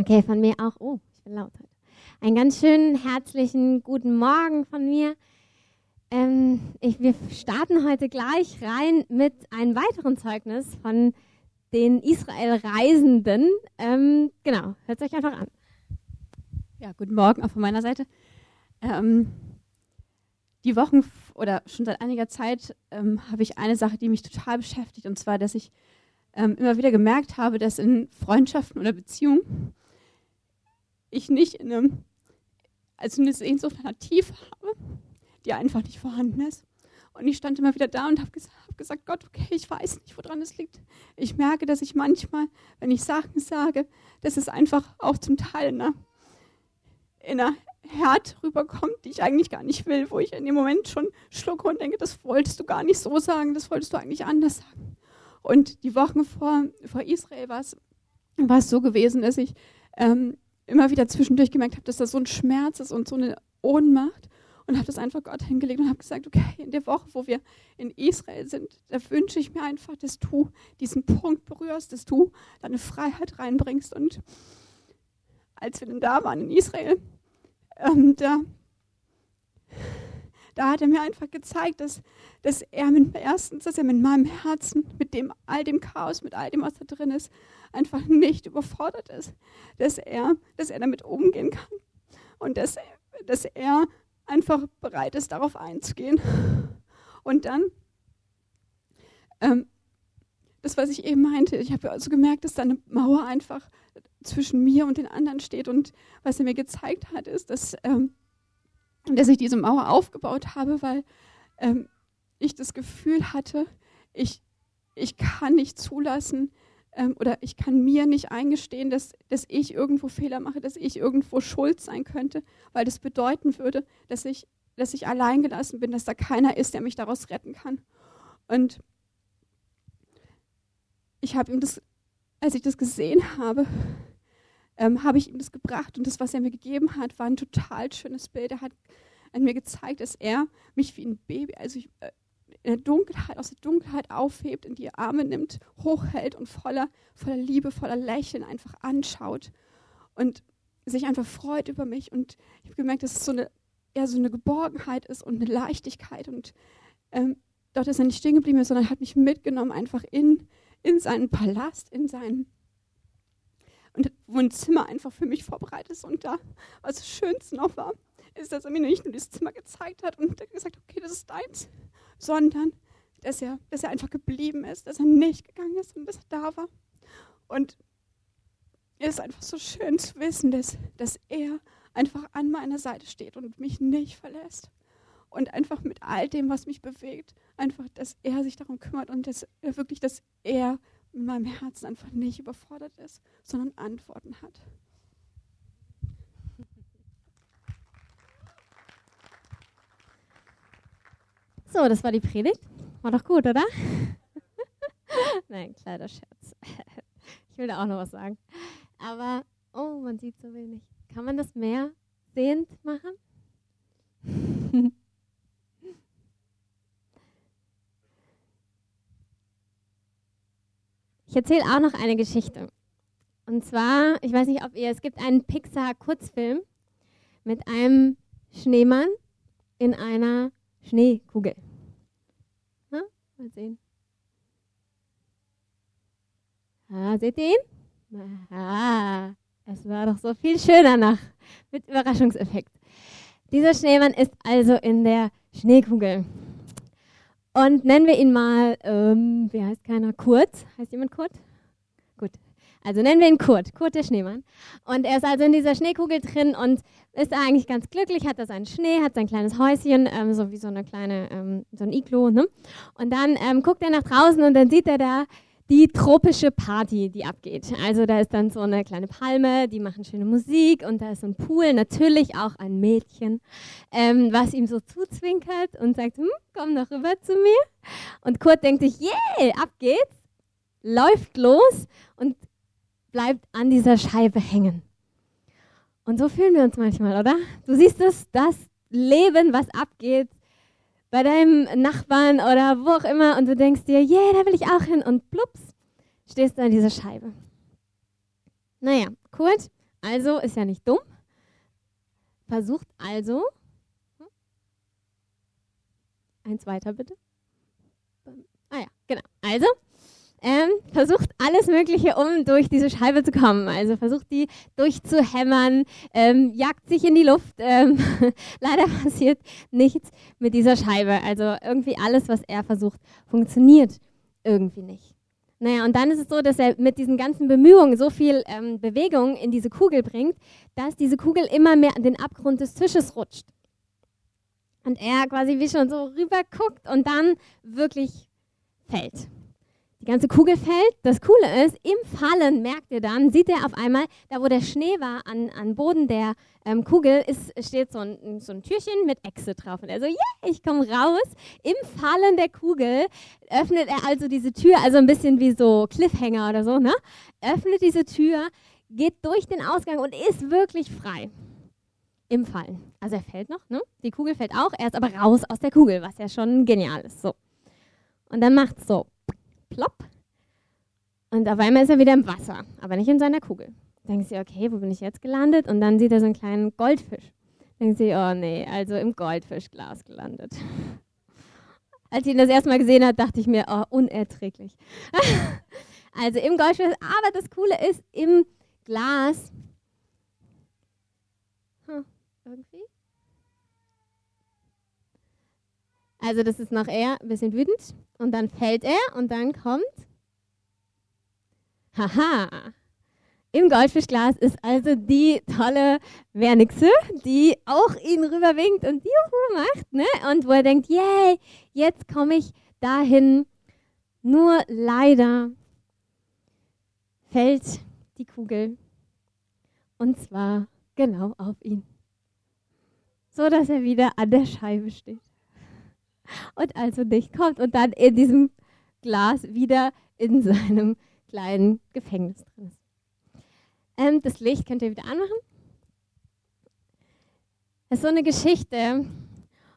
Okay, von mir auch. Oh, ich bin laut heute. Einen ganz schönen herzlichen guten Morgen von mir. Ähm, ich, wir starten heute gleich rein mit einem weiteren Zeugnis von den Israel-Reisenden. Ähm, genau, hört euch einfach an. Ja, guten Morgen auch von meiner Seite. Ähm, die Wochen oder schon seit einiger Zeit ähm, habe ich eine Sache, die mich total beschäftigt, und zwar, dass ich ähm, immer wieder gemerkt habe, dass in Freundschaften oder Beziehungen ich nicht in einem, also eine Sehnsucht nach Tiefe habe, die einfach nicht vorhanden ist. Und ich stand immer wieder da und habe gesagt, hab gesagt, Gott, okay, ich weiß nicht, woran es liegt. Ich merke, dass ich manchmal, wenn ich Sachen sage, dass es einfach auch zum Teil in einer, in einer Härte rüberkommt, die ich eigentlich gar nicht will, wo ich in dem Moment schon schlucke und denke, das wolltest du gar nicht so sagen, das wolltest du eigentlich anders sagen. Und die Wochen vor, vor Israel war es so gewesen, dass ich ähm, immer wieder zwischendurch gemerkt habe, dass das so ein Schmerz ist und so eine Ohnmacht und habe das einfach Gott hingelegt und habe gesagt, okay, in der Woche, wo wir in Israel sind, da wünsche ich mir einfach, dass du diesen Punkt berührst, dass du deine Freiheit reinbringst. Und als wir dann da waren in Israel, ähm, da, da hat er mir einfach gezeigt, dass, dass er mit erstens, dass er mit meinem Herzen, mit dem all dem Chaos, mit all dem, was da drin ist, einfach nicht überfordert ist, dass er, dass er damit umgehen kann und dass, dass er einfach bereit ist, darauf einzugehen. Und dann, ähm, das, was ich eben meinte, ich habe also gemerkt, dass da eine Mauer einfach zwischen mir und den anderen steht. Und was er mir gezeigt hat, ist, dass, ähm, dass ich diese Mauer aufgebaut habe, weil ähm, ich das Gefühl hatte, ich, ich kann nicht zulassen, ähm, oder ich kann mir nicht eingestehen, dass, dass ich irgendwo Fehler mache, dass ich irgendwo schuld sein könnte, weil das bedeuten würde, dass ich, dass ich allein gelassen bin, dass da keiner ist, der mich daraus retten kann. Und ich habe ihm das, als ich das gesehen habe, ähm, habe ich ihm das gebracht und das, was er mir gegeben hat, war ein total schönes Bild. Er hat mir gezeigt, dass er mich wie ein Baby, also ich, äh, in der Dunkelheit, aus der Dunkelheit aufhebt, in die Arme nimmt, hochhält und voller, voller Liebe, voller Lächeln einfach anschaut und sich einfach freut über mich. Und ich habe gemerkt, dass es so eine, eher so eine Geborgenheit ist und eine Leichtigkeit. Und ähm, dort ist er nicht stehen geblieben, sondern hat mich mitgenommen, einfach in, in seinen Palast, in seinen und wo ein Zimmer einfach für mich vorbereitet ist. Und da, was das Schönste noch war, ist, dass er mir nicht nur dieses Zimmer gezeigt hat und gesagt, okay, das ist deins, sondern dass er, dass er einfach geblieben ist, dass er nicht gegangen ist und dass er da war. Und es ist einfach so schön zu wissen, dass, dass er einfach an meiner Seite steht und mich nicht verlässt. Und einfach mit all dem, was mich bewegt, einfach, dass er sich darum kümmert und dass er wirklich, dass er in meinem Herzen einfach nicht überfordert ist, sondern Antworten hat. So, das war die Predigt. War doch gut, oder? Nein, kleiner Scherz. Ich will da auch noch was sagen. Aber, oh, man sieht so wenig. Kann man das mehr sehend machen? Ich erzähle auch noch eine Geschichte. Und zwar, ich weiß nicht, ob ihr, es gibt einen Pixar-Kurzfilm mit einem Schneemann in einer Schneekugel. Na, mal sehen. Ah, seht ihr ihn? Ah, es war doch so viel schöner nach, mit Überraschungseffekt. Dieser Schneemann ist also in der Schneekugel. Und nennen wir ihn mal, ähm, wie heißt keiner? Kurt. Heißt jemand Kurt? Also nennen wir ihn Kurt, Kurt der Schneemann. Und er ist also in dieser Schneekugel drin und ist eigentlich ganz glücklich, hat da seinen Schnee, hat sein kleines Häuschen, ähm, so wie so eine kleine, ähm, so ein Iglo. Ne? Und dann ähm, guckt er nach draußen und dann sieht er da die tropische Party, die abgeht. Also da ist dann so eine kleine Palme, die machen schöne Musik und da ist ein Pool, natürlich auch ein Mädchen, ähm, was ihm so zuzwinkert und sagt, hm, komm doch rüber zu mir. Und Kurt denkt sich, yeah, ab geht's, läuft los und bleibt an dieser Scheibe hängen. Und so fühlen wir uns manchmal, oder? Du siehst es, das Leben, was abgeht, bei deinem Nachbarn oder wo auch immer und du denkst dir, yeah, da will ich auch hin und plups, stehst du an dieser Scheibe. Naja, Kurt Also ist ja nicht dumm. Versucht also. Hm? Eins weiter bitte. Ah ja, genau. Also ähm, versucht alles Mögliche, um durch diese Scheibe zu kommen. Also versucht die durchzuhämmern, ähm, jagt sich in die Luft. Ähm, leider passiert nichts mit dieser Scheibe. Also irgendwie alles, was er versucht, funktioniert irgendwie nicht. Naja, und dann ist es so, dass er mit diesen ganzen Bemühungen so viel ähm, Bewegung in diese Kugel bringt, dass diese Kugel immer mehr an den Abgrund des Tisches rutscht. Und er quasi wie schon so rüber guckt und dann wirklich fällt. Die ganze Kugel fällt. Das Coole ist, im Fallen merkt ihr dann, sieht er auf einmal, da wo der Schnee war, an, an Boden der ähm, Kugel, ist, steht so ein, so ein Türchen mit Exit drauf. Und er so, ja, yeah, ich komme raus. Im Fallen der Kugel öffnet er also diese Tür, also ein bisschen wie so Cliffhanger oder so, ne? Öffnet diese Tür, geht durch den Ausgang und ist wirklich frei. Im Fallen. Also er fällt noch, ne? Die Kugel fällt auch, er ist aber raus aus der Kugel, was ja schon genial ist. So. Und dann macht es so plopp. Und auf einmal ist er wieder im Wasser, aber nicht in seiner Kugel. Denkt sie, okay, wo bin ich jetzt gelandet? Und dann sieht er so einen kleinen Goldfisch. Denkt sie, oh nee, also im Goldfischglas gelandet. Als ich ihn das erste Mal gesehen habe, dachte ich mir, oh, unerträglich. also im Goldfisch, aber das Coole ist, im Glas. Hm, irgendwie? Also das ist noch eher ein bisschen wütend. Und dann fällt er und dann kommt. Haha. Im Goldfischglas ist also die tolle Wernixe, die auch ihn rüberwinkt und Juhu macht, ne? Und wo er denkt, yay, jetzt komme ich dahin. Nur leider fällt die Kugel. Und zwar genau auf ihn. So dass er wieder an der Scheibe steht und also nicht kommt und dann in diesem Glas wieder in seinem kleinen Gefängnis drin ist. Ähm, das Licht könnt ihr wieder anmachen. Das ist so eine Geschichte. Und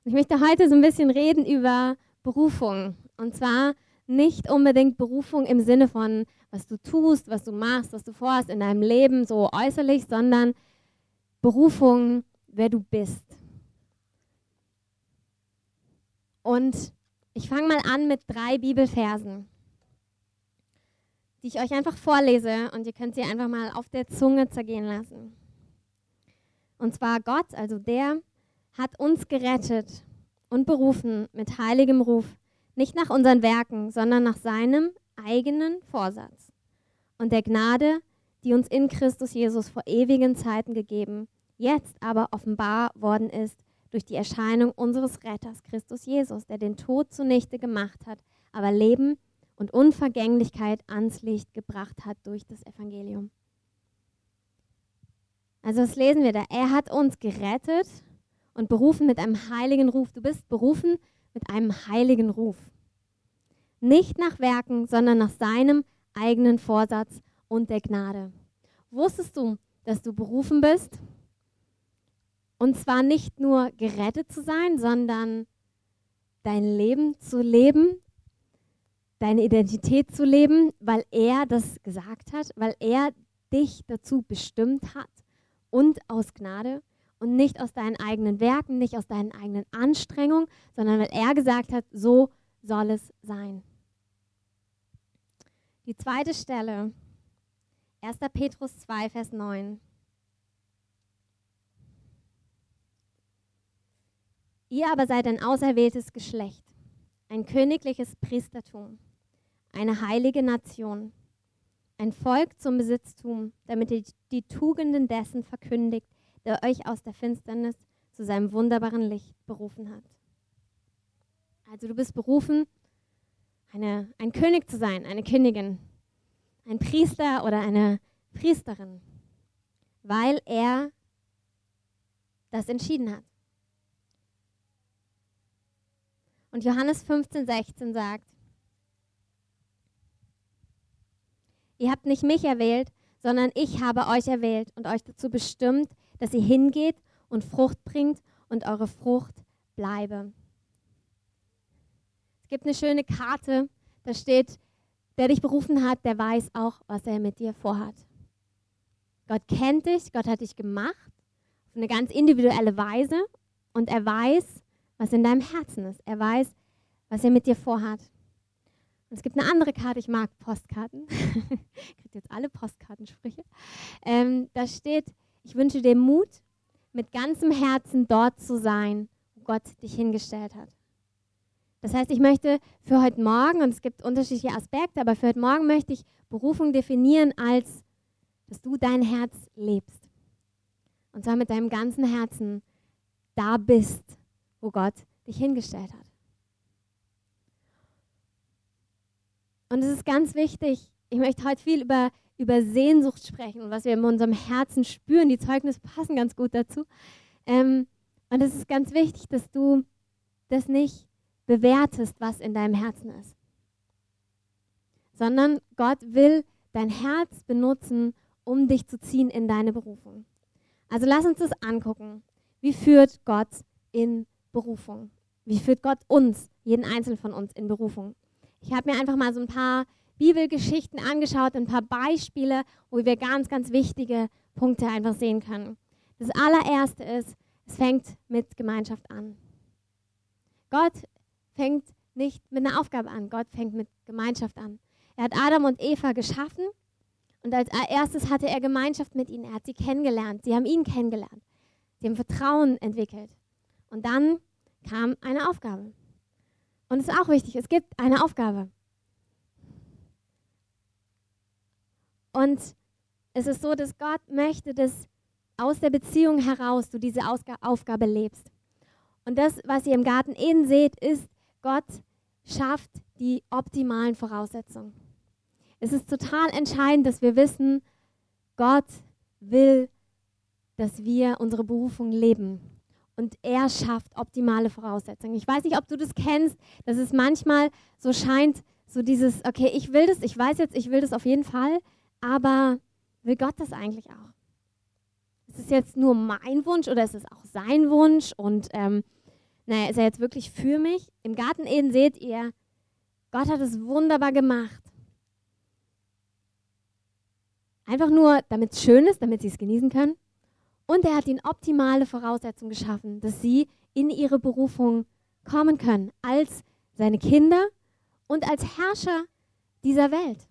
ich möchte heute so ein bisschen reden über Berufung. Und zwar nicht unbedingt Berufung im Sinne von, was du tust, was du machst, was du vorhast in deinem Leben, so äußerlich, sondern Berufung, wer du bist. Und ich fange mal an mit drei Bibelversen, die ich euch einfach vorlese und ihr könnt sie einfach mal auf der Zunge zergehen lassen. Und zwar Gott, also der, hat uns gerettet und berufen mit heiligem Ruf, nicht nach unseren Werken, sondern nach seinem eigenen Vorsatz und der Gnade, die uns in Christus Jesus vor ewigen Zeiten gegeben, jetzt aber offenbar worden ist durch die Erscheinung unseres Retters Christus Jesus, der den Tod zunichte gemacht hat, aber Leben und Unvergänglichkeit ans Licht gebracht hat durch das Evangelium. Also das lesen wir da. Er hat uns gerettet und berufen mit einem heiligen Ruf. Du bist berufen mit einem heiligen Ruf. Nicht nach Werken, sondern nach seinem eigenen Vorsatz und der Gnade. Wusstest du, dass du berufen bist? Und zwar nicht nur gerettet zu sein, sondern dein Leben zu leben, deine Identität zu leben, weil er das gesagt hat, weil er dich dazu bestimmt hat und aus Gnade und nicht aus deinen eigenen Werken, nicht aus deinen eigenen Anstrengungen, sondern weil er gesagt hat, so soll es sein. Die zweite Stelle, 1. Petrus 2, Vers 9. Ihr aber seid ein auserwähltes Geschlecht, ein königliches Priestertum, eine heilige Nation, ein Volk zum Besitztum, damit ihr die Tugenden dessen verkündigt, der euch aus der Finsternis zu seinem wunderbaren Licht berufen hat. Also du bist berufen, eine, ein König zu sein, eine Königin, ein Priester oder eine Priesterin, weil er das entschieden hat. Und Johannes 15, 16 sagt, ihr habt nicht mich erwählt, sondern ich habe euch erwählt und euch dazu bestimmt, dass ihr hingeht und Frucht bringt und eure Frucht bleibe. Es gibt eine schöne Karte, da steht, der dich berufen hat, der weiß auch, was er mit dir vorhat. Gott kennt dich, Gott hat dich gemacht auf eine ganz individuelle Weise und er weiß, was in deinem Herzen ist. Er weiß, was er mit dir vorhat. Und es gibt eine andere Karte, ich mag Postkarten. Kriegt jetzt alle Postkartensprüche. Ähm, da steht, ich wünsche dir Mut, mit ganzem Herzen dort zu sein, wo Gott dich hingestellt hat. Das heißt, ich möchte für heute Morgen, und es gibt unterschiedliche Aspekte, aber für heute Morgen möchte ich Berufung definieren als, dass du dein Herz lebst. Und zwar mit deinem ganzen Herzen da bist, wo Gott dich hingestellt hat. Und es ist ganz wichtig, ich möchte heute viel über, über Sehnsucht sprechen und was wir in unserem Herzen spüren. Die Zeugnisse passen ganz gut dazu. Ähm, und es ist ganz wichtig, dass du das nicht bewertest, was in deinem Herzen ist, sondern Gott will dein Herz benutzen, um dich zu ziehen in deine Berufung. Also lass uns das angucken. Wie führt Gott in Berufung? Wie führt Gott uns, jeden einzelnen von uns, in Berufung? Ich habe mir einfach mal so ein paar Bibelgeschichten angeschaut, ein paar Beispiele, wo wir ganz, ganz wichtige Punkte einfach sehen können. Das allererste ist, es fängt mit Gemeinschaft an. Gott fängt nicht mit einer Aufgabe an, Gott fängt mit Gemeinschaft an. Er hat Adam und Eva geschaffen und als erstes hatte er Gemeinschaft mit ihnen. Er hat sie kennengelernt, sie haben ihn kennengelernt, sie haben Vertrauen entwickelt. Und dann kam eine Aufgabe. Und es ist auch wichtig, es gibt eine Aufgabe. Und es ist so, dass Gott möchte, dass aus der Beziehung heraus du diese Aufgabe lebst. Und das, was ihr im Garten Eden seht, ist, Gott schafft die optimalen Voraussetzungen. Es ist total entscheidend, dass wir wissen, Gott will, dass wir unsere Berufung leben. Und er schafft optimale Voraussetzungen. Ich weiß nicht, ob du das kennst, dass es manchmal so scheint, so dieses, okay, ich will das, ich weiß jetzt, ich will das auf jeden Fall, aber will Gott das eigentlich auch? Ist es jetzt nur mein Wunsch oder ist es auch sein Wunsch? Und ähm, naja, ist er jetzt wirklich für mich? Im Garten Eden seht ihr, Gott hat es wunderbar gemacht. Einfach nur, damit es schön ist, damit sie es genießen können. Und er hat ihnen optimale Voraussetzungen geschaffen, dass sie in ihre Berufung kommen können, als seine Kinder und als Herrscher dieser Welt.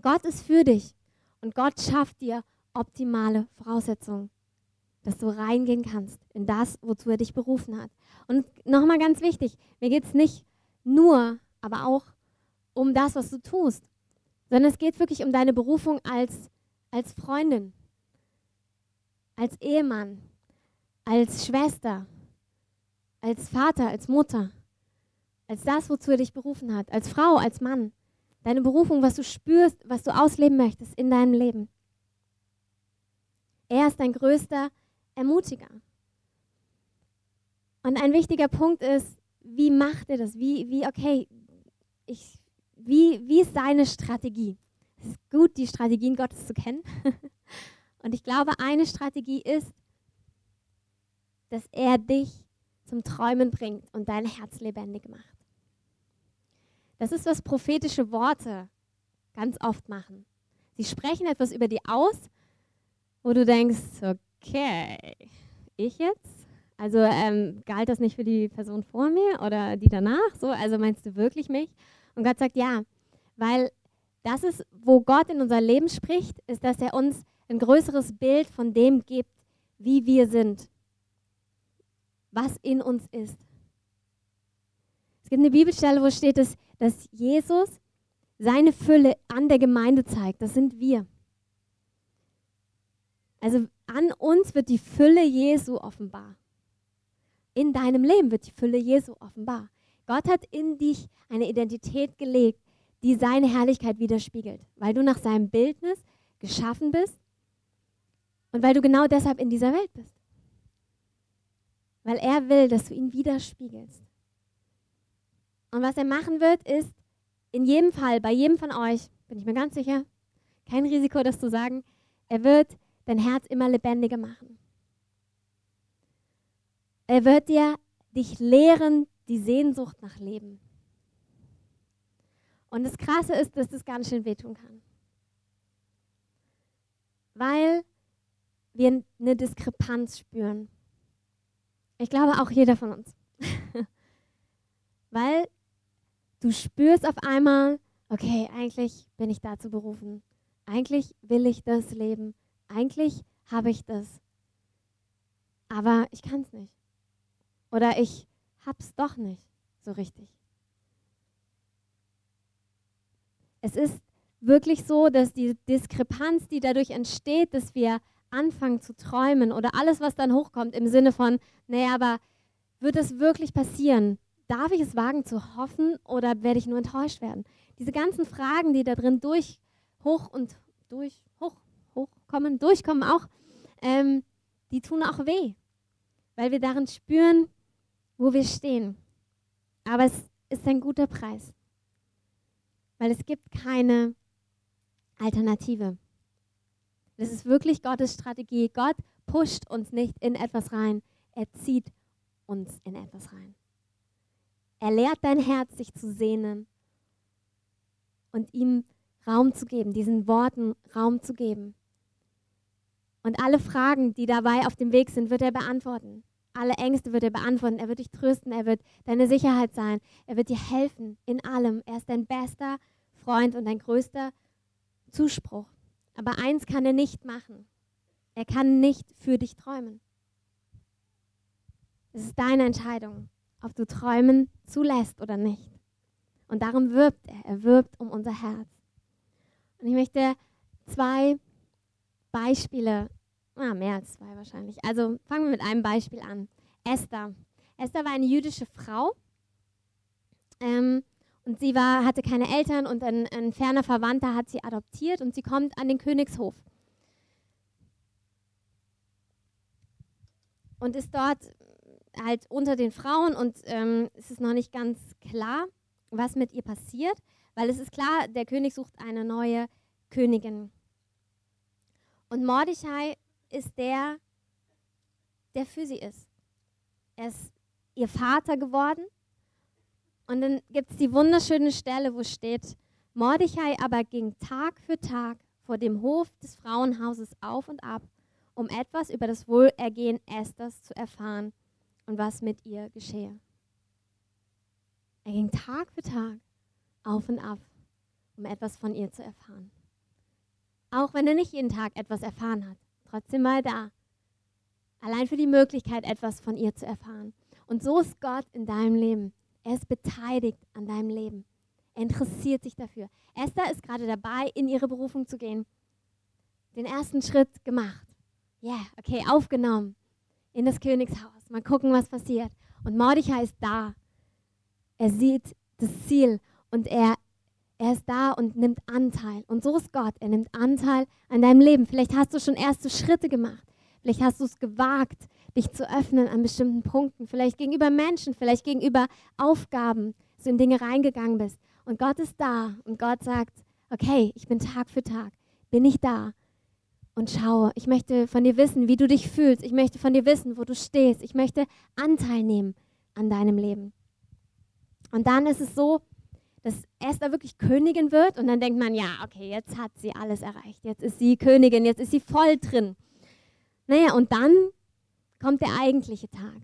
Gott ist für dich und Gott schafft dir optimale Voraussetzungen dass du reingehen kannst in das, wozu er dich berufen hat. Und nochmal ganz wichtig, mir geht es nicht nur, aber auch um das, was du tust, sondern es geht wirklich um deine Berufung als, als Freundin, als Ehemann, als Schwester, als Vater, als Mutter, als das, wozu er dich berufen hat, als Frau, als Mann. Deine Berufung, was du spürst, was du ausleben möchtest in deinem Leben. Er ist dein größter Ermutiger. Und ein wichtiger Punkt ist, wie macht er das? Wie, wie okay, ich, wie, wie ist seine Strategie? Es ist gut, die Strategien Gottes zu kennen. Und ich glaube, eine Strategie ist, dass er dich zum Träumen bringt und dein Herz lebendig macht. Das ist, was prophetische Worte ganz oft machen. Sie sprechen etwas über dir aus, wo du denkst, okay, ich jetzt? Also ähm, galt das nicht für die Person vor mir oder die danach? So, also meinst du wirklich mich? Und Gott sagt ja, weil das ist, wo Gott in unser Leben spricht, ist, dass er uns ein größeres Bild von dem gibt, wie wir sind, was in uns ist. Es gibt eine Bibelstelle, wo steht, dass, dass Jesus seine Fülle an der Gemeinde zeigt. Das sind wir. Also an uns wird die Fülle Jesu offenbar. In deinem Leben wird die Fülle Jesu offenbar. Gott hat in dich eine Identität gelegt, die seine Herrlichkeit widerspiegelt, weil du nach seinem Bildnis geschaffen bist und weil du genau deshalb in dieser Welt bist. Weil er will, dass du ihn widerspiegelst. Und was er machen wird, ist in jedem Fall, bei jedem von euch, bin ich mir ganz sicher, kein Risiko, das zu sagen, er wird dein Herz immer lebendiger machen. Er wird dir dich lehren, die Sehnsucht nach Leben. Und das Krasse ist, dass das ganz schön wehtun kann. weil wir eine Diskrepanz spüren. Ich glaube auch jeder von uns. weil du spürst auf einmal, okay, eigentlich bin ich dazu berufen. Eigentlich will ich das leben. Eigentlich habe ich das. Aber ich kann es nicht. Oder ich hab's doch nicht so richtig. Es ist wirklich so, dass die Diskrepanz, die dadurch entsteht, dass wir anfangen zu träumen oder alles, was dann hochkommt im Sinne von, naja, aber wird es wirklich passieren? Darf ich es wagen zu hoffen oder werde ich nur enttäuscht werden? Diese ganzen Fragen, die da drin durch, hoch und durch, hoch, hochkommen, durchkommen auch, ähm, die tun auch weh, weil wir darin spüren, wo wir stehen. Aber es ist ein guter Preis, weil es gibt keine Alternative. Das ist wirklich Gottes Strategie. Gott pusht uns nicht in etwas rein, er zieht uns in etwas rein. Er lehrt dein Herz, sich zu sehnen und ihm Raum zu geben, diesen Worten Raum zu geben. Und alle Fragen, die dabei auf dem Weg sind, wird er beantworten. Alle Ängste wird er beantworten. Er wird dich trösten. Er wird deine Sicherheit sein. Er wird dir helfen in allem. Er ist dein bester Freund und dein größter Zuspruch. Aber eins kann er nicht machen. Er kann nicht für dich träumen. Es ist deine Entscheidung, ob du Träumen zulässt oder nicht. Und darum wirbt er. Er wirbt um unser Herz. Und ich möchte zwei Beispiele, ah, mehr als zwei wahrscheinlich. Also fangen wir mit einem Beispiel an. Esther. Esther war eine jüdische Frau. Ähm, und sie war, hatte keine Eltern und ein, ein ferner Verwandter hat sie adoptiert und sie kommt an den Königshof. Und ist dort halt unter den Frauen und ähm, es ist noch nicht ganz klar, was mit ihr passiert, weil es ist klar, der König sucht eine neue Königin. Und Mordechai ist der, der für sie ist. Er ist ihr Vater geworden. Und dann gibt es die wunderschöne Stelle, wo steht, Mordechai aber ging Tag für Tag vor dem Hof des Frauenhauses auf und ab, um etwas über das Wohlergehen Esthers zu erfahren und was mit ihr geschehe. Er ging Tag für Tag auf und ab, um etwas von ihr zu erfahren. Auch wenn er nicht jeden Tag etwas erfahren hat, trotzdem mal da. Allein für die Möglichkeit, etwas von ihr zu erfahren. Und so ist Gott in deinem Leben. Er ist beteiligt an deinem Leben. Er interessiert sich dafür. Esther ist gerade dabei, in ihre Berufung zu gehen. Den ersten Schritt gemacht. Ja, yeah, okay, aufgenommen. In das Königshaus. Mal gucken, was passiert. Und Mordechai ist da. Er sieht das Ziel und er er ist da und nimmt Anteil. Und so ist Gott. Er nimmt Anteil an deinem Leben. Vielleicht hast du schon erste Schritte gemacht. Vielleicht hast du es gewagt, dich zu öffnen an bestimmten Punkten. Vielleicht gegenüber Menschen, vielleicht gegenüber Aufgaben, du in Dinge reingegangen bist. Und Gott ist da. Und Gott sagt, okay, ich bin Tag für Tag. Bin ich da? Und schaue, ich möchte von dir wissen, wie du dich fühlst. Ich möchte von dir wissen, wo du stehst. Ich möchte Anteil nehmen an deinem Leben. Und dann ist es so, dass Esther wirklich Königin wird und dann denkt man, ja, okay, jetzt hat sie alles erreicht, jetzt ist sie Königin, jetzt ist sie voll drin. Naja, und dann kommt der eigentliche Tag.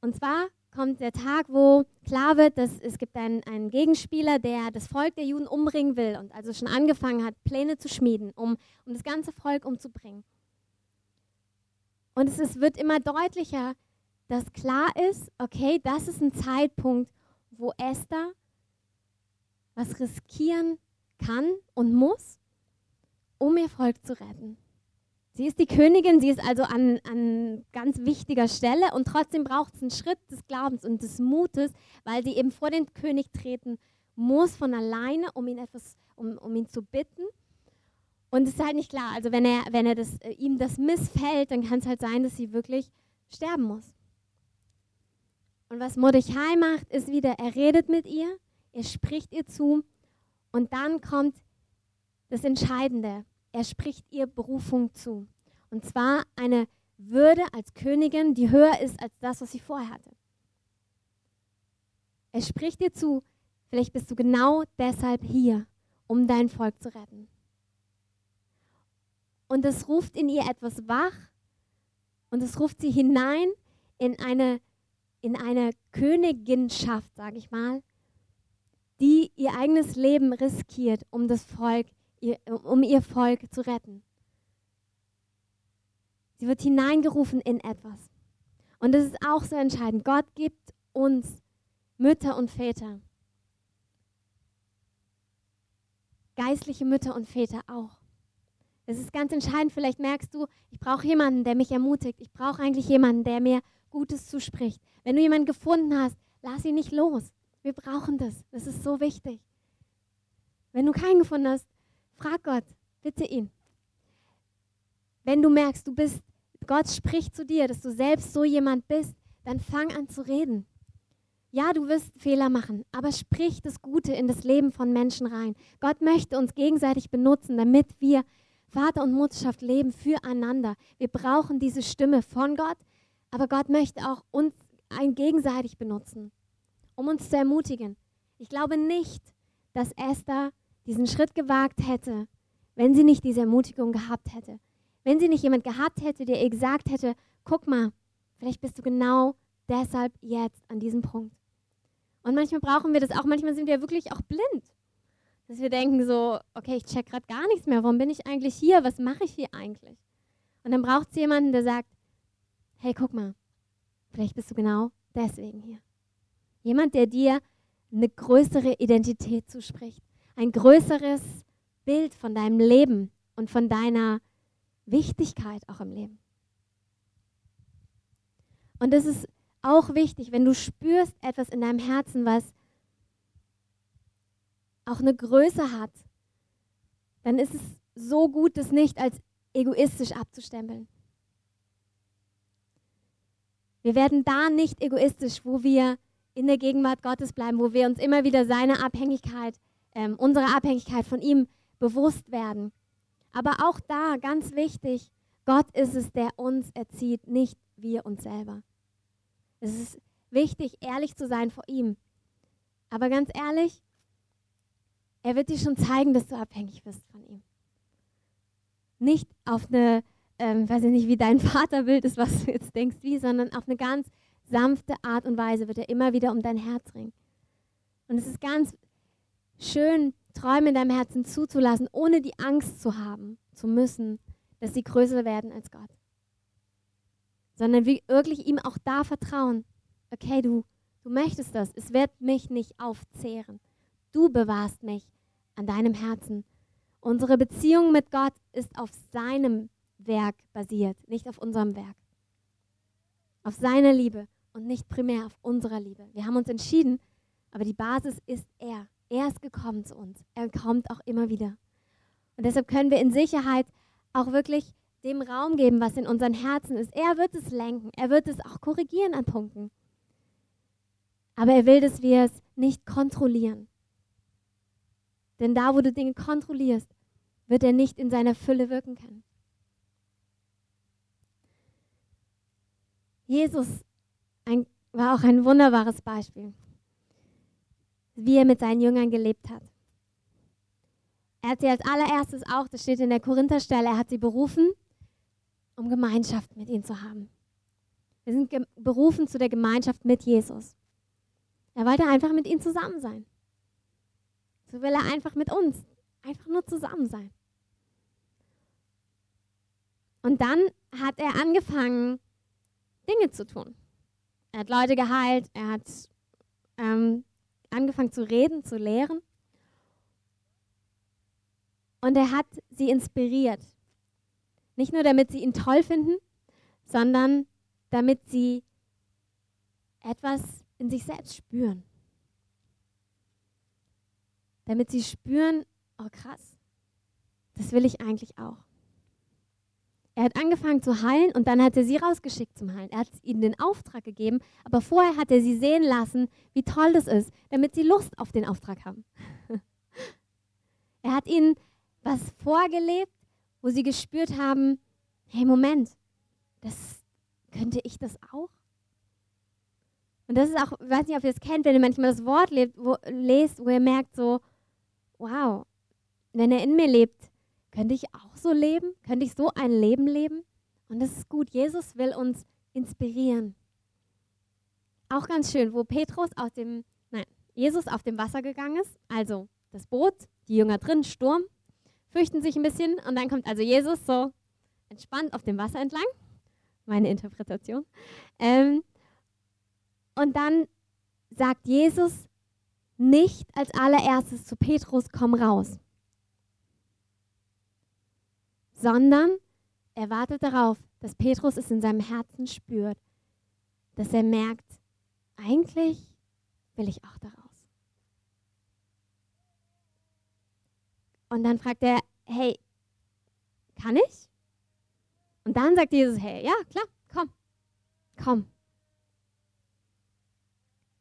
Und zwar kommt der Tag, wo klar wird, dass es gibt einen, einen Gegenspieler, der das Volk der Juden umbringen will und also schon angefangen hat, Pläne zu schmieden, um, um das ganze Volk umzubringen. Und es ist, wird immer deutlicher, dass klar ist, okay, das ist ein Zeitpunkt, wo Esther was riskieren kann und muss, um ihr Volk zu retten. Sie ist die Königin, sie ist also an, an ganz wichtiger Stelle und trotzdem braucht es einen Schritt des Glaubens und des Mutes, weil sie eben vor den König treten muss von alleine, um ihn etwas, um, um ihn zu bitten. Und es ist halt nicht klar. Also wenn er, wenn er das, äh, ihm das missfällt, dann kann es halt sein, dass sie wirklich sterben muss. Und was Mordechai macht, ist wieder, er redet mit ihr, er spricht ihr zu und dann kommt das Entscheidende. Er spricht ihr Berufung zu. Und zwar eine Würde als Königin, die höher ist als das, was sie vorher hatte. Er spricht dir zu, vielleicht bist du genau deshalb hier, um dein Volk zu retten. und es ruft in ihr etwas wach und es ruft sie hinein in eine, in eine Königinschaft, sage ich mal, die ihr eigenes Leben riskiert, um das Volk, ihr, um ihr Volk zu retten. Sie wird hineingerufen in etwas. Und das ist auch so entscheidend. Gott gibt uns Mütter und Väter. Geistliche Mütter und Väter auch. Es ist ganz entscheidend. Vielleicht merkst du, ich brauche jemanden, der mich ermutigt. Ich brauche eigentlich jemanden, der mir Gutes zuspricht. Wenn du jemanden gefunden hast, lass ihn nicht los. Wir brauchen das. Das ist so wichtig. Wenn du keinen gefunden hast, frag Gott, bitte ihn. Wenn du merkst, du bist, Gott spricht zu dir, dass du selbst so jemand bist, dann fang an zu reden. Ja, du wirst Fehler machen, aber sprich das Gute in das Leben von Menschen rein. Gott möchte uns gegenseitig benutzen, damit wir Vater und Mutterschaft leben füreinander. Wir brauchen diese Stimme von Gott, aber Gott möchte auch uns ein gegenseitig benutzen um uns zu ermutigen. Ich glaube nicht, dass Esther diesen Schritt gewagt hätte, wenn sie nicht diese Ermutigung gehabt hätte. Wenn sie nicht jemand gehabt hätte, der ihr gesagt hätte, guck mal, vielleicht bist du genau deshalb jetzt an diesem Punkt. Und manchmal brauchen wir das auch, manchmal sind wir wirklich auch blind. Dass wir denken so, okay, ich check gerade gar nichts mehr, warum bin ich eigentlich hier, was mache ich hier eigentlich? Und dann braucht es jemanden, der sagt, hey, guck mal, vielleicht bist du genau deswegen hier. Jemand, der dir eine größere Identität zuspricht, ein größeres Bild von deinem Leben und von deiner Wichtigkeit auch im Leben. Und das ist auch wichtig, wenn du spürst etwas in deinem Herzen, was auch eine Größe hat, dann ist es so gut, das nicht als egoistisch abzustempeln. Wir werden da nicht egoistisch, wo wir in der Gegenwart Gottes bleiben, wo wir uns immer wieder seine Abhängigkeit, ähm, unsere Abhängigkeit von ihm bewusst werden. Aber auch da, ganz wichtig, Gott ist es, der uns erzieht, nicht wir uns selber. Es ist wichtig, ehrlich zu sein vor ihm. Aber ganz ehrlich, er wird dir schon zeigen, dass du abhängig bist von ihm. Nicht auf eine, ähm, weiß ich nicht, wie dein Vaterbild ist, was du jetzt denkst, wie, sondern auf eine ganz sanfte Art und Weise wird er immer wieder um dein Herz ringen. Und es ist ganz schön, Träume in deinem Herzen zuzulassen, ohne die Angst zu haben, zu müssen, dass sie größer werden als Gott. Sondern wirklich ihm auch da vertrauen. Okay, du, du möchtest das. Es wird mich nicht aufzehren. Du bewahrst mich an deinem Herzen. Unsere Beziehung mit Gott ist auf seinem Werk basiert, nicht auf unserem Werk. Auf seiner Liebe und nicht primär auf unserer Liebe. Wir haben uns entschieden, aber die Basis ist er. Er ist gekommen zu uns. Er kommt auch immer wieder. Und deshalb können wir in Sicherheit auch wirklich dem Raum geben, was in unseren Herzen ist. Er wird es lenken. Er wird es auch korrigieren an Punkten. Aber er will, dass wir es nicht kontrollieren. Denn da, wo du Dinge kontrollierst, wird er nicht in seiner Fülle wirken können. Jesus ein, war auch ein wunderbares Beispiel, wie er mit seinen Jüngern gelebt hat. Er hat sie als allererstes auch, das steht in der Korintherstelle, er hat sie berufen, um Gemeinschaft mit ihnen zu haben. Wir sind berufen zu der Gemeinschaft mit Jesus. Er wollte einfach mit ihnen zusammen sein. So will er einfach mit uns, einfach nur zusammen sein. Und dann hat er angefangen, Dinge zu tun. Er hat Leute geheilt, er hat ähm, angefangen zu reden, zu lehren. Und er hat sie inspiriert. Nicht nur, damit sie ihn toll finden, sondern damit sie etwas in sich selbst spüren. Damit sie spüren, oh krass, das will ich eigentlich auch. Er hat angefangen zu heilen und dann hat er sie rausgeschickt zum Heilen. Er hat ihnen den Auftrag gegeben, aber vorher hat er sie sehen lassen, wie toll das ist, damit sie Lust auf den Auftrag haben. er hat ihnen was vorgelebt, wo sie gespürt haben, hey Moment, das könnte ich das auch? Und das ist auch, ich weiß nicht, ob ihr es kennt, wenn ihr manchmal das Wort lebt, wo, lest, wo ihr merkt so, wow, wenn er in mir lebt, könnte ich auch so leben? Könnte ich so ein Leben leben? Und das ist gut. Jesus will uns inspirieren. Auch ganz schön, wo Petrus aus dem, nein, Jesus auf dem Wasser gegangen ist, also das Boot, die Jünger drin, Sturm, fürchten sich ein bisschen und dann kommt also Jesus so entspannt auf dem Wasser entlang, meine Interpretation. Ähm, und dann sagt Jesus nicht als allererstes zu Petrus, komm raus, sondern er wartet darauf, dass Petrus es in seinem Herzen spürt, dass er merkt, eigentlich will ich auch daraus. Und dann fragt er, hey, kann ich? Und dann sagt Jesus, hey, ja, klar, komm, komm.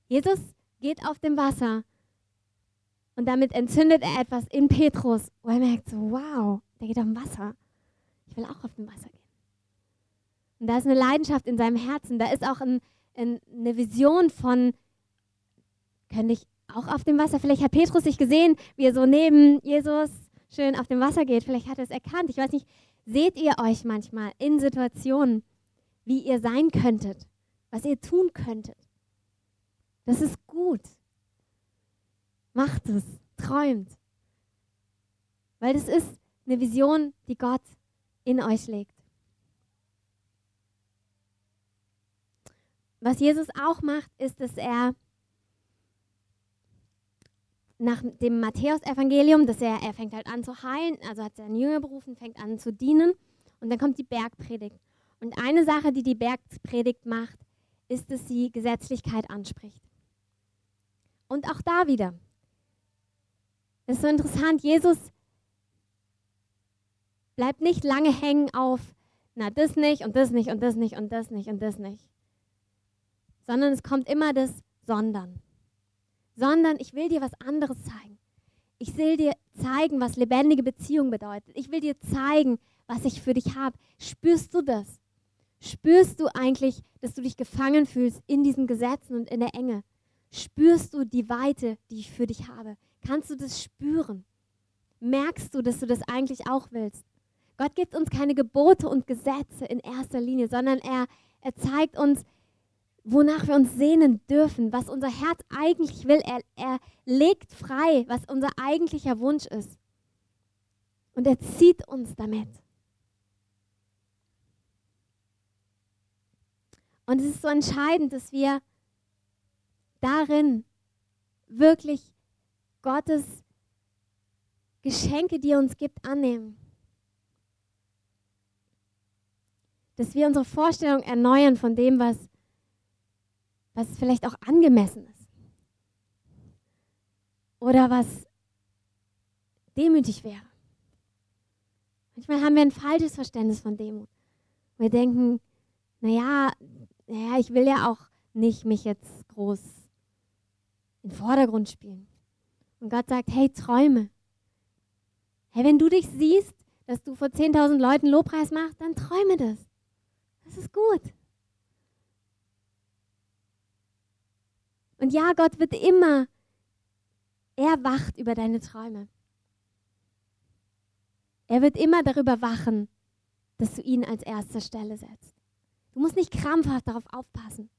Jesus geht auf dem Wasser und damit entzündet er etwas in Petrus, wo er merkt, so, wow, der geht auf dem Wasser. Ich will auch auf dem Wasser gehen. Und da ist eine Leidenschaft in seinem Herzen, da ist auch ein, ein, eine Vision von, könnte ich auch auf dem Wasser, vielleicht hat Petrus sich gesehen, wie er so neben Jesus schön auf dem Wasser geht, vielleicht hat er es erkannt. Ich weiß nicht, seht ihr euch manchmal in Situationen, wie ihr sein könntet, was ihr tun könntet? Das ist gut. Macht es, träumt. Weil das ist eine Vision, die Gott in euch legt. Was Jesus auch macht, ist, dass er nach dem Matthäusevangelium, dass er, er fängt halt an zu heilen, also hat seinen Jünger berufen, fängt an zu dienen und dann kommt die Bergpredigt. Und eine Sache, die die Bergpredigt macht, ist, dass sie Gesetzlichkeit anspricht. Und auch da wieder. Das ist so interessant, Jesus bleibt nicht lange hängen auf, na, das nicht und das nicht und das nicht und das nicht und das nicht. Sondern es kommt immer das Sondern. Sondern ich will dir was anderes zeigen. Ich will dir zeigen, was lebendige Beziehung bedeutet. Ich will dir zeigen, was ich für dich habe. Spürst du das? Spürst du eigentlich, dass du dich gefangen fühlst in diesen Gesetzen und in der Enge? Spürst du die Weite, die ich für dich habe? Kannst du das spüren? Merkst du, dass du das eigentlich auch willst? Gott gibt uns keine Gebote und Gesetze in erster Linie, sondern er, er zeigt uns, wonach wir uns sehnen dürfen, was unser Herz eigentlich will. Er, er legt frei, was unser eigentlicher Wunsch ist. Und er zieht uns damit. Und es ist so entscheidend, dass wir darin wirklich Gottes Geschenke, die er uns gibt, annehmen. Dass wir unsere Vorstellung erneuern von dem, was, was vielleicht auch angemessen ist. Oder was demütig wäre. Manchmal haben wir ein falsches Verständnis von Demut. Wir denken, naja, naja, ich will ja auch nicht mich jetzt groß in den Vordergrund spielen. Und Gott sagt, hey, träume. Hey, wenn du dich siehst, dass du vor 10.000 Leuten Lobpreis machst, dann träume das. Das ist gut. Und ja, Gott wird immer, er wacht über deine Träume. Er wird immer darüber wachen, dass du ihn als erster Stelle setzt. Du musst nicht krampfhaft darauf aufpassen.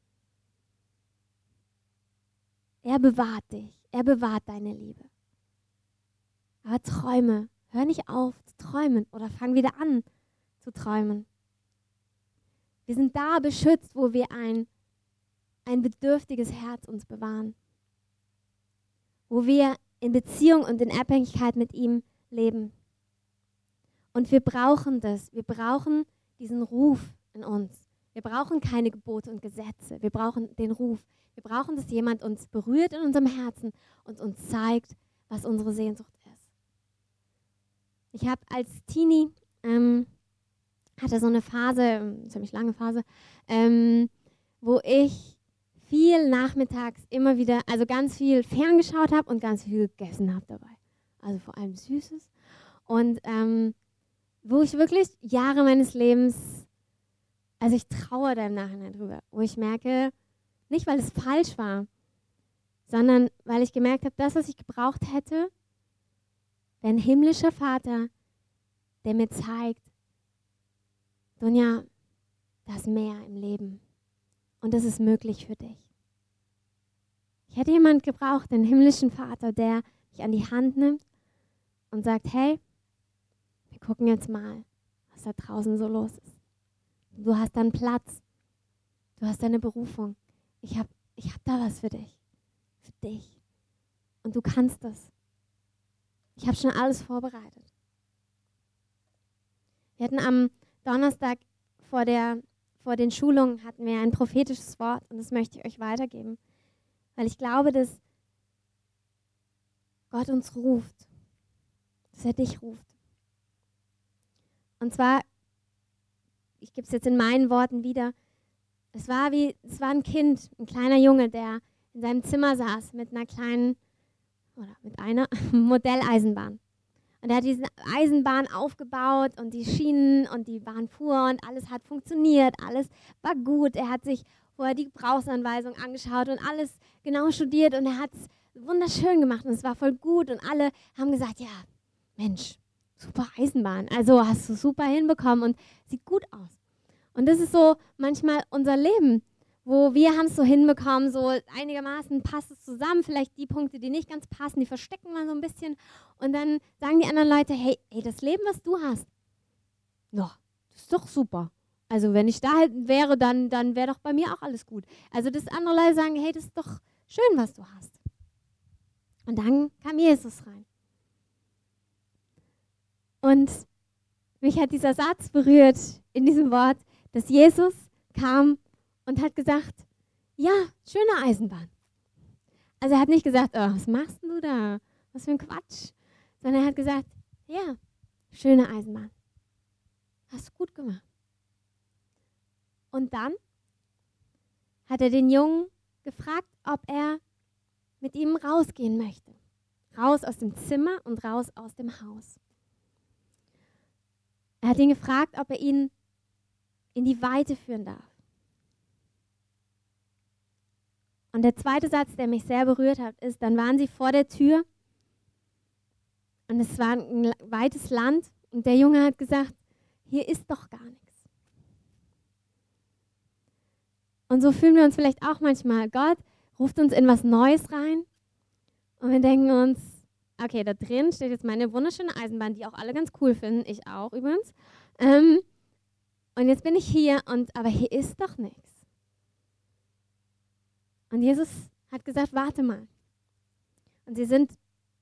Er bewahrt dich. Er bewahrt deine Liebe. Aber träume. Hör nicht auf zu träumen oder fang wieder an zu träumen. Wir sind da beschützt, wo wir ein, ein bedürftiges Herz uns bewahren. Wo wir in Beziehung und in Abhängigkeit mit ihm leben. Und wir brauchen das. Wir brauchen diesen Ruf in uns. Wir brauchen keine Gebote und Gesetze. Wir brauchen den Ruf. Wir brauchen, dass jemand uns berührt in unserem Herzen und uns zeigt, was unsere Sehnsucht ist. Ich habe als Teenie, ähm, hatte so eine Phase, ähm, ziemlich lange Phase, ähm, wo ich viel nachmittags immer wieder, also ganz viel ferngeschaut habe und ganz viel gegessen habe dabei. Also vor allem Süßes. Und ähm, wo ich wirklich Jahre meines Lebens, also ich trauere da im Nachhinein drüber, wo ich merke, nicht, weil es falsch war, sondern weil ich gemerkt habe, das, was ich gebraucht hätte, wäre ein himmlischer Vater, der mir zeigt, Dunja, da ist mehr im Leben. Und das ist möglich für dich. Ich hätte jemand gebraucht, den himmlischen Vater, der mich an die Hand nimmt und sagt, hey, wir gucken jetzt mal, was da draußen so los ist. Du hast dann Platz. Du hast deine Berufung. Ich habe ich hab da was für dich. Für dich. Und du kannst das. Ich habe schon alles vorbereitet. Wir hatten am Donnerstag vor, der, vor den Schulungen hatten wir ein prophetisches Wort und das möchte ich euch weitergeben, weil ich glaube, dass Gott uns ruft, dass er dich ruft. Und zwar, ich gebe es jetzt in meinen Worten wieder, es war wie, es war ein Kind, ein kleiner Junge, der in seinem Zimmer saß mit einer kleinen oder mit einer Modelleisenbahn. Und er hat diese Eisenbahn aufgebaut und die Schienen und die Bahn fuhr und alles hat funktioniert, alles war gut. Er hat sich vorher die Gebrauchsanweisung angeschaut und alles genau studiert und er hat es wunderschön gemacht und es war voll gut und alle haben gesagt, ja, Mensch, super Eisenbahn. Also hast du super hinbekommen und sieht gut aus. Und das ist so manchmal unser Leben wo wir haben es so hinbekommen, so einigermaßen passt es zusammen. Vielleicht die Punkte, die nicht ganz passen, die verstecken wir so ein bisschen. Und dann sagen die anderen Leute, hey, hey das Leben, was du hast, ja, das ist doch super. Also wenn ich da halt wäre, dann, dann wäre doch bei mir auch alles gut. Also dass andere Leute sagen, hey, das ist doch schön, was du hast. Und dann kam Jesus rein. Und mich hat dieser Satz berührt in diesem Wort, dass Jesus kam und hat gesagt, ja, schöne Eisenbahn. Also er hat nicht gesagt, oh, was machst du da? Was für ein Quatsch. Sondern er hat gesagt, ja, schöne Eisenbahn. Hast du gut gemacht. Und dann hat er den Jungen gefragt, ob er mit ihm rausgehen möchte. Raus aus dem Zimmer und raus aus dem Haus. Er hat ihn gefragt, ob er ihn in die Weite führen darf. Und der zweite Satz, der mich sehr berührt hat, ist, dann waren sie vor der Tür und es war ein weites Land und der Junge hat gesagt, hier ist doch gar nichts. Und so fühlen wir uns vielleicht auch manchmal. Gott ruft uns in was Neues rein und wir denken uns, okay, da drin steht jetzt meine wunderschöne Eisenbahn, die auch alle ganz cool finden, ich auch übrigens. Ähm, und jetzt bin ich hier und aber hier ist doch nichts. Und Jesus hat gesagt, warte mal. Und sie sind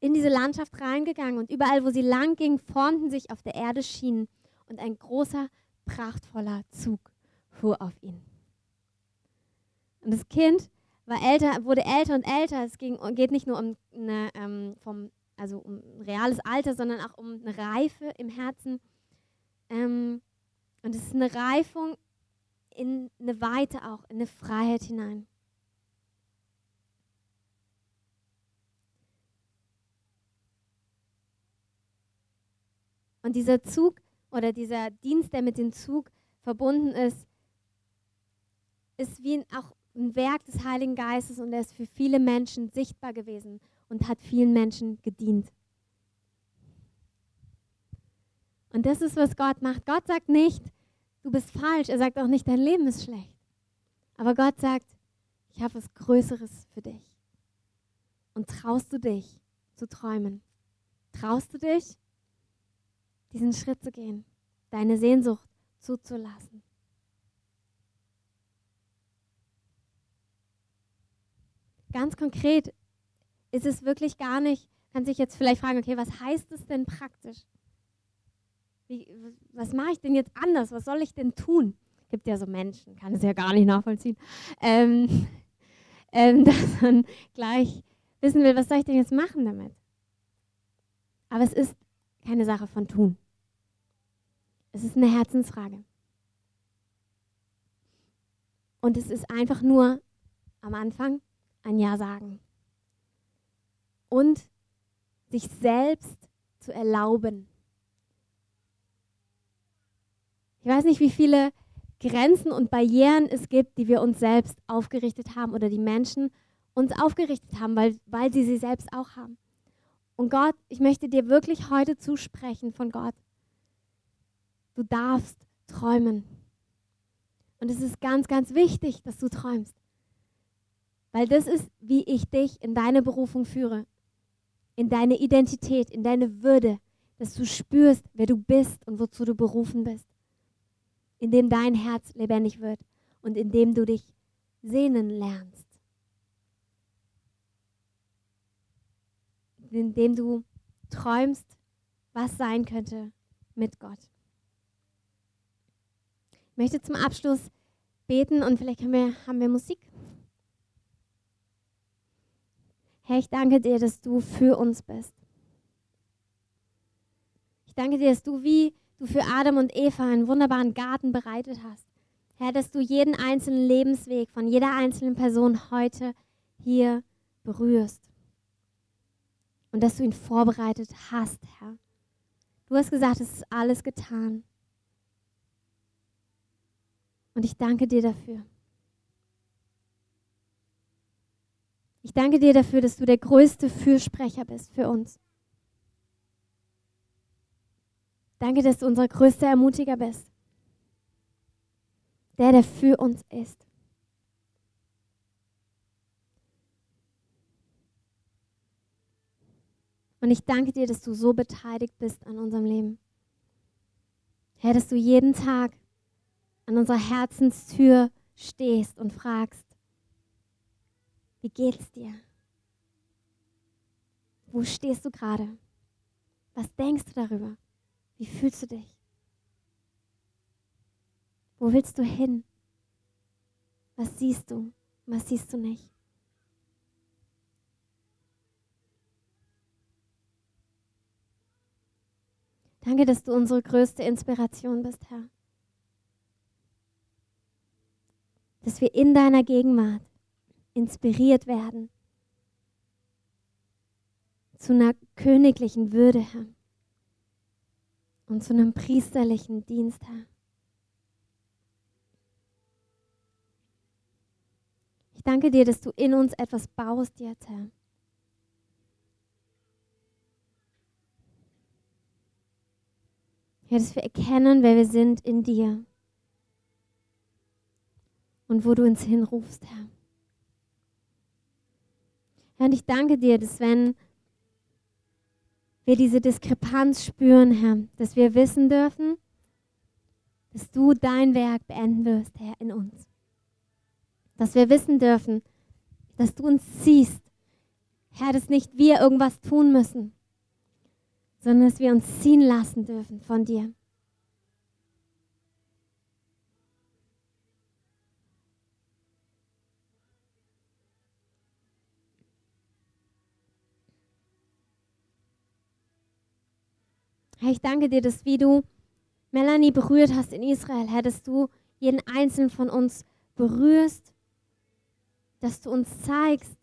in diese Landschaft reingegangen und überall, wo sie lang gingen, formten sich auf der Erde Schienen und ein großer, prachtvoller Zug fuhr auf ihn. Und das Kind war älter, wurde älter und älter. Es ging, geht nicht nur um, eine, ähm, vom, also um ein reales Alter, sondern auch um eine Reife im Herzen. Ähm, und es ist eine Reifung in eine Weite auch, in eine Freiheit hinein. Und dieser Zug oder dieser Dienst, der mit dem Zug verbunden ist, ist wie auch ein Werk des Heiligen Geistes und er ist für viele Menschen sichtbar gewesen und hat vielen Menschen gedient. Und das ist, was Gott macht. Gott sagt nicht, du bist falsch. Er sagt auch nicht, dein Leben ist schlecht. Aber Gott sagt, ich habe was Größeres für dich. Und traust du dich zu träumen? Traust du dich, diesen Schritt zu gehen, deine Sehnsucht zuzulassen. Ganz konkret ist es wirklich gar nicht, kann sich jetzt vielleicht fragen, okay, was heißt es denn praktisch? Wie, was mache ich denn jetzt anders? Was soll ich denn tun? Gibt ja so Menschen, kann es ja gar nicht nachvollziehen, ähm, ähm, dass man gleich wissen will, was soll ich denn jetzt machen damit? Aber es ist keine Sache von tun. Es ist eine Herzensfrage. Und es ist einfach nur am Anfang ein Ja sagen. Und sich selbst zu erlauben. Ich weiß nicht, wie viele Grenzen und Barrieren es gibt, die wir uns selbst aufgerichtet haben oder die Menschen uns aufgerichtet haben, weil, weil sie sie selbst auch haben. Und Gott, ich möchte dir wirklich heute zusprechen von Gott Du darfst träumen. Und es ist ganz, ganz wichtig, dass du träumst. Weil das ist, wie ich dich in deine Berufung führe, in deine Identität, in deine Würde, dass du spürst, wer du bist und wozu du berufen bist. Indem dein Herz lebendig wird und indem du dich sehnen lernst. Indem du träumst, was sein könnte mit Gott. Ich möchte zum Abschluss beten und vielleicht haben wir, haben wir Musik. Herr, ich danke dir, dass du für uns bist. Ich danke dir, dass du wie du für Adam und Eva einen wunderbaren Garten bereitet hast. Herr, dass du jeden einzelnen Lebensweg von jeder einzelnen Person heute hier berührst. Und dass du ihn vorbereitet hast, Herr. Du hast gesagt, es ist alles getan. Und ich danke dir dafür. Ich danke dir dafür, dass du der größte Fürsprecher bist für uns. Danke, dass du unser größter Ermutiger bist. Der, der für uns ist. Und ich danke dir, dass du so beteiligt bist an unserem Leben. Herr, dass du jeden Tag an unserer Herzenstür stehst und fragst, wie geht's dir? Wo stehst du gerade? Was denkst du darüber? Wie fühlst du dich? Wo willst du hin? Was siehst du? Was siehst du nicht? Danke, dass du unsere größte Inspiration bist, Herr. Dass wir in deiner Gegenwart inspiriert werden zu einer königlichen Würde, Herr, und zu einem priesterlichen Dienst, Herr. Ich danke dir, dass du in uns etwas baust jetzt, Herr. Ja, dass wir erkennen, wer wir sind in dir und wo du uns hinrufst, Herr. Herr, und ich danke dir, dass wenn wir diese Diskrepanz spüren, Herr, dass wir wissen dürfen, dass du dein Werk beenden wirst, Herr, in uns. Dass wir wissen dürfen, dass du uns siehst, Herr, dass nicht wir irgendwas tun müssen, sondern dass wir uns ziehen lassen dürfen von dir. Herr, ich danke dir, dass wie du Melanie berührt hast in Israel, Herr, dass du jeden einzelnen von uns berührst, dass du uns zeigst,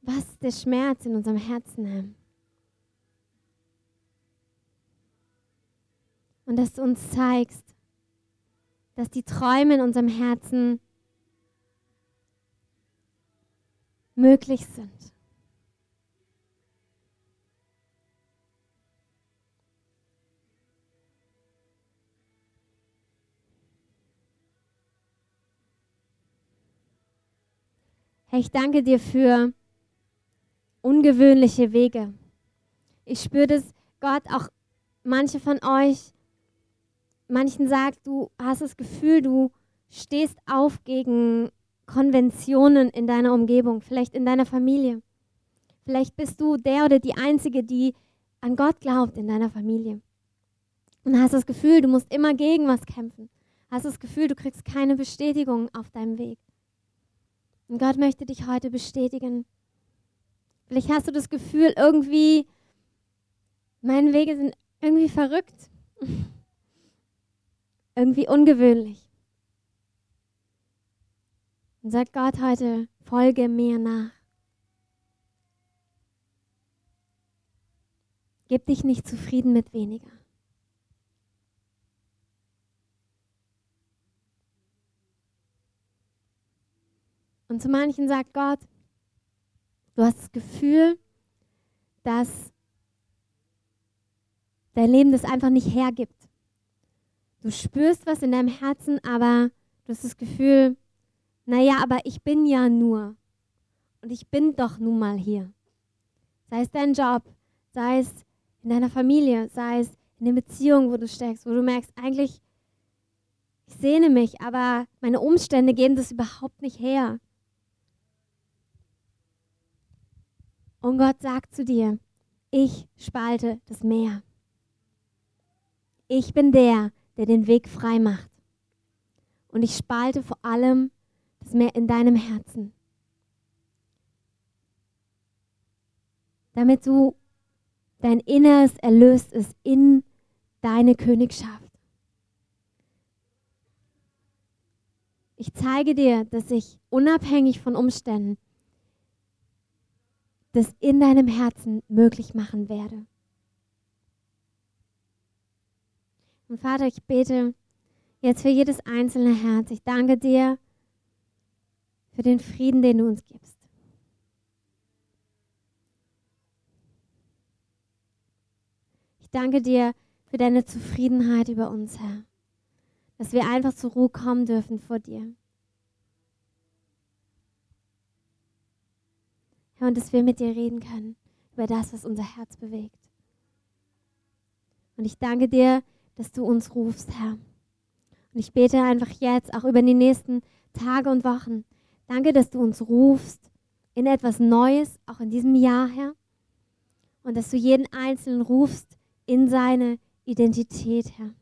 was der Schmerz in unserem Herzen ist. Und dass du uns zeigst, dass die Träume in unserem Herzen möglich sind. Ich danke dir für ungewöhnliche Wege. Ich spüre das, Gott, auch manche von euch, manchen sagt, du hast das Gefühl, du stehst auf gegen Konventionen in deiner Umgebung, vielleicht in deiner Familie. Vielleicht bist du der oder die Einzige, die an Gott glaubt in deiner Familie. Und hast das Gefühl, du musst immer gegen was kämpfen. Hast das Gefühl, du kriegst keine Bestätigung auf deinem Weg. Und Gott möchte dich heute bestätigen. Vielleicht hast du das Gefühl, irgendwie, meine Wege sind irgendwie verrückt, irgendwie ungewöhnlich. Und sagt Gott heute, folge mir nach. Gib dich nicht zufrieden mit weniger. Und zu manchen sagt Gott, du hast das Gefühl, dass dein Leben das einfach nicht hergibt. Du spürst was in deinem Herzen, aber du hast das Gefühl, naja, aber ich bin ja nur. Und ich bin doch nun mal hier. Sei es dein Job, sei es in deiner Familie, sei es in den Beziehungen, wo du steckst, wo du merkst, eigentlich, ich sehne mich, aber meine Umstände geben das überhaupt nicht her. Und Gott sagt zu dir, ich spalte das Meer. Ich bin der, der den Weg frei macht. Und ich spalte vor allem das Meer in deinem Herzen. Damit du dein Inneres erlöst ist in deine Königschaft. Ich zeige dir, dass ich unabhängig von Umständen das in deinem Herzen möglich machen werde. Und Vater, ich bete jetzt für jedes einzelne Herz. Ich danke dir für den Frieden, den du uns gibst. Ich danke dir für deine Zufriedenheit über uns, Herr. Dass wir einfach zur Ruhe kommen dürfen vor dir. Und dass wir mit dir reden können über das, was unser Herz bewegt. Und ich danke dir, dass du uns rufst, Herr. Und ich bete einfach jetzt, auch über die nächsten Tage und Wochen. Danke, dass du uns rufst in etwas Neues, auch in diesem Jahr, Herr. Und dass du jeden Einzelnen rufst in seine Identität, Herr.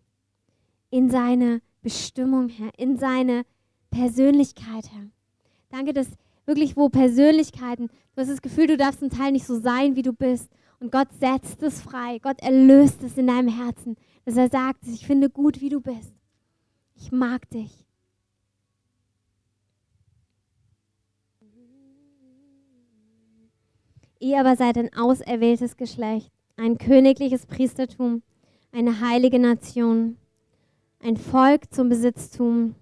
In seine Bestimmung, Herr. In seine Persönlichkeit, Herr. Danke, dass wirklich, wo Persönlichkeiten, du hast das Gefühl, du darfst ein Teil nicht so sein, wie du bist. Und Gott setzt es frei. Gott erlöst es in deinem Herzen, dass er sagt, ich finde gut, wie du bist. Ich mag dich. Ihr aber seid ein auserwähltes Geschlecht, ein königliches Priestertum, eine heilige Nation, ein Volk zum Besitztum,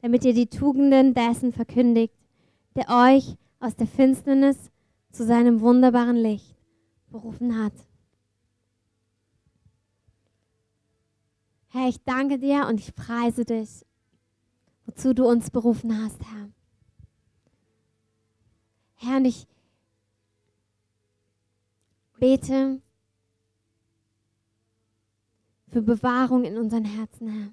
damit ihr die Tugenden dessen verkündigt, der euch aus der Finsternis zu seinem wunderbaren Licht berufen hat. Herr, ich danke dir und ich preise dich, wozu du uns berufen hast, Herr. Herr, und ich bete für Bewahrung in unseren Herzen, Herr.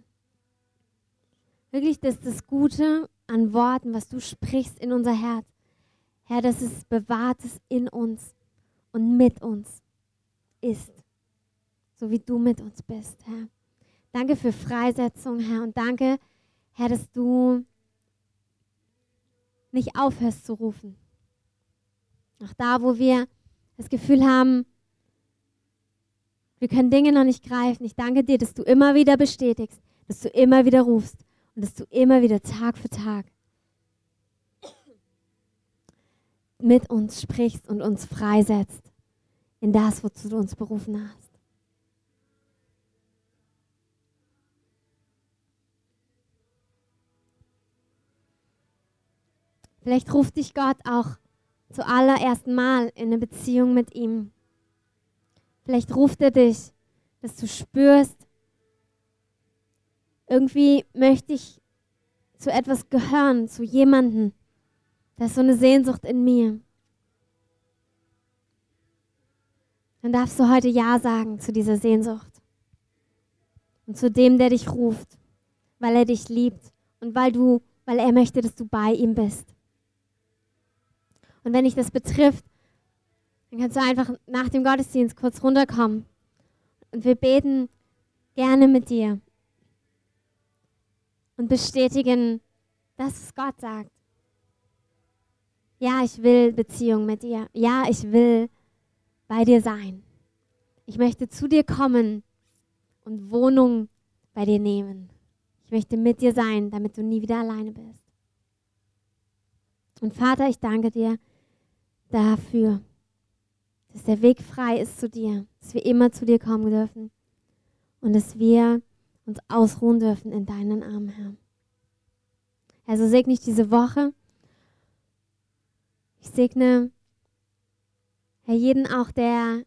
Wirklich, dass das Gute an Worten, was du sprichst in unser Herz. Herr, dass es bewahrt ist in uns und mit uns ist, so wie du mit uns bist, Herr. Danke für Freisetzung, Herr, und danke, Herr, dass du nicht aufhörst zu rufen. Auch da, wo wir das Gefühl haben, wir können Dinge noch nicht greifen. Ich danke dir, dass du immer wieder bestätigst, dass du immer wieder rufst und dass du immer wieder Tag für Tag mit uns sprichst und uns freisetzt in das, wozu du uns berufen hast. Vielleicht ruft dich Gott auch zuallererst Mal in eine Beziehung mit ihm. Vielleicht ruft er dich, dass du spürst, irgendwie möchte ich zu etwas gehören, zu jemandem. Da ist so eine Sehnsucht in mir. Dann darfst du heute Ja sagen zu dieser Sehnsucht. Und zu dem, der dich ruft, weil er dich liebt und weil du, weil er möchte, dass du bei ihm bist. Und wenn dich das betrifft, dann kannst du einfach nach dem Gottesdienst kurz runterkommen. Und wir beten gerne mit dir und bestätigen, dass es Gott sagt. Ja, ich will Beziehung mit dir. Ja, ich will bei dir sein. Ich möchte zu dir kommen und Wohnung bei dir nehmen. Ich möchte mit dir sein, damit du nie wieder alleine bist. Und Vater, ich danke dir dafür, dass der Weg frei ist zu dir, dass wir immer zu dir kommen dürfen und dass wir uns ausruhen dürfen in deinen Armen, Herr. Also segne ich diese Woche. Ich segne, Herr, jeden auch, der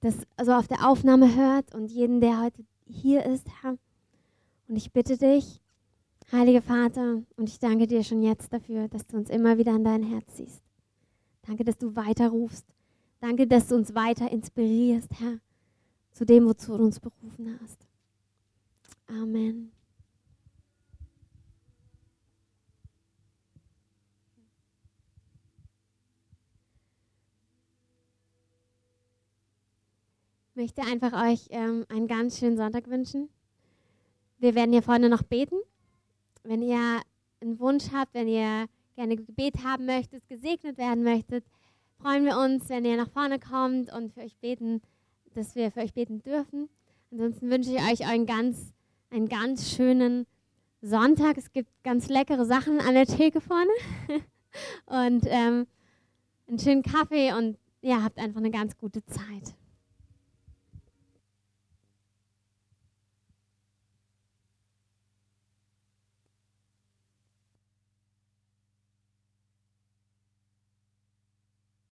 das also auf der Aufnahme hört und jeden, der heute hier ist, Herr. Und ich bitte dich, Heiliger Vater, und ich danke dir schon jetzt dafür, dass du uns immer wieder an dein Herz ziehst. Danke, dass du weiter rufst. Danke, dass du uns weiter inspirierst, Herr, zu dem, wozu du uns berufen hast. Amen. Ich möchte einfach euch ähm, einen ganz schönen Sonntag wünschen. Wir werden hier vorne noch beten. Wenn ihr einen Wunsch habt, wenn ihr gerne Gebet haben möchtet, gesegnet werden möchtet, freuen wir uns, wenn ihr nach vorne kommt und für euch beten, dass wir für euch beten dürfen. Ansonsten wünsche ich euch einen ganz, einen ganz schönen Sonntag. Es gibt ganz leckere Sachen an der Theke vorne und ähm, einen schönen Kaffee und ja, habt einfach eine ganz gute Zeit.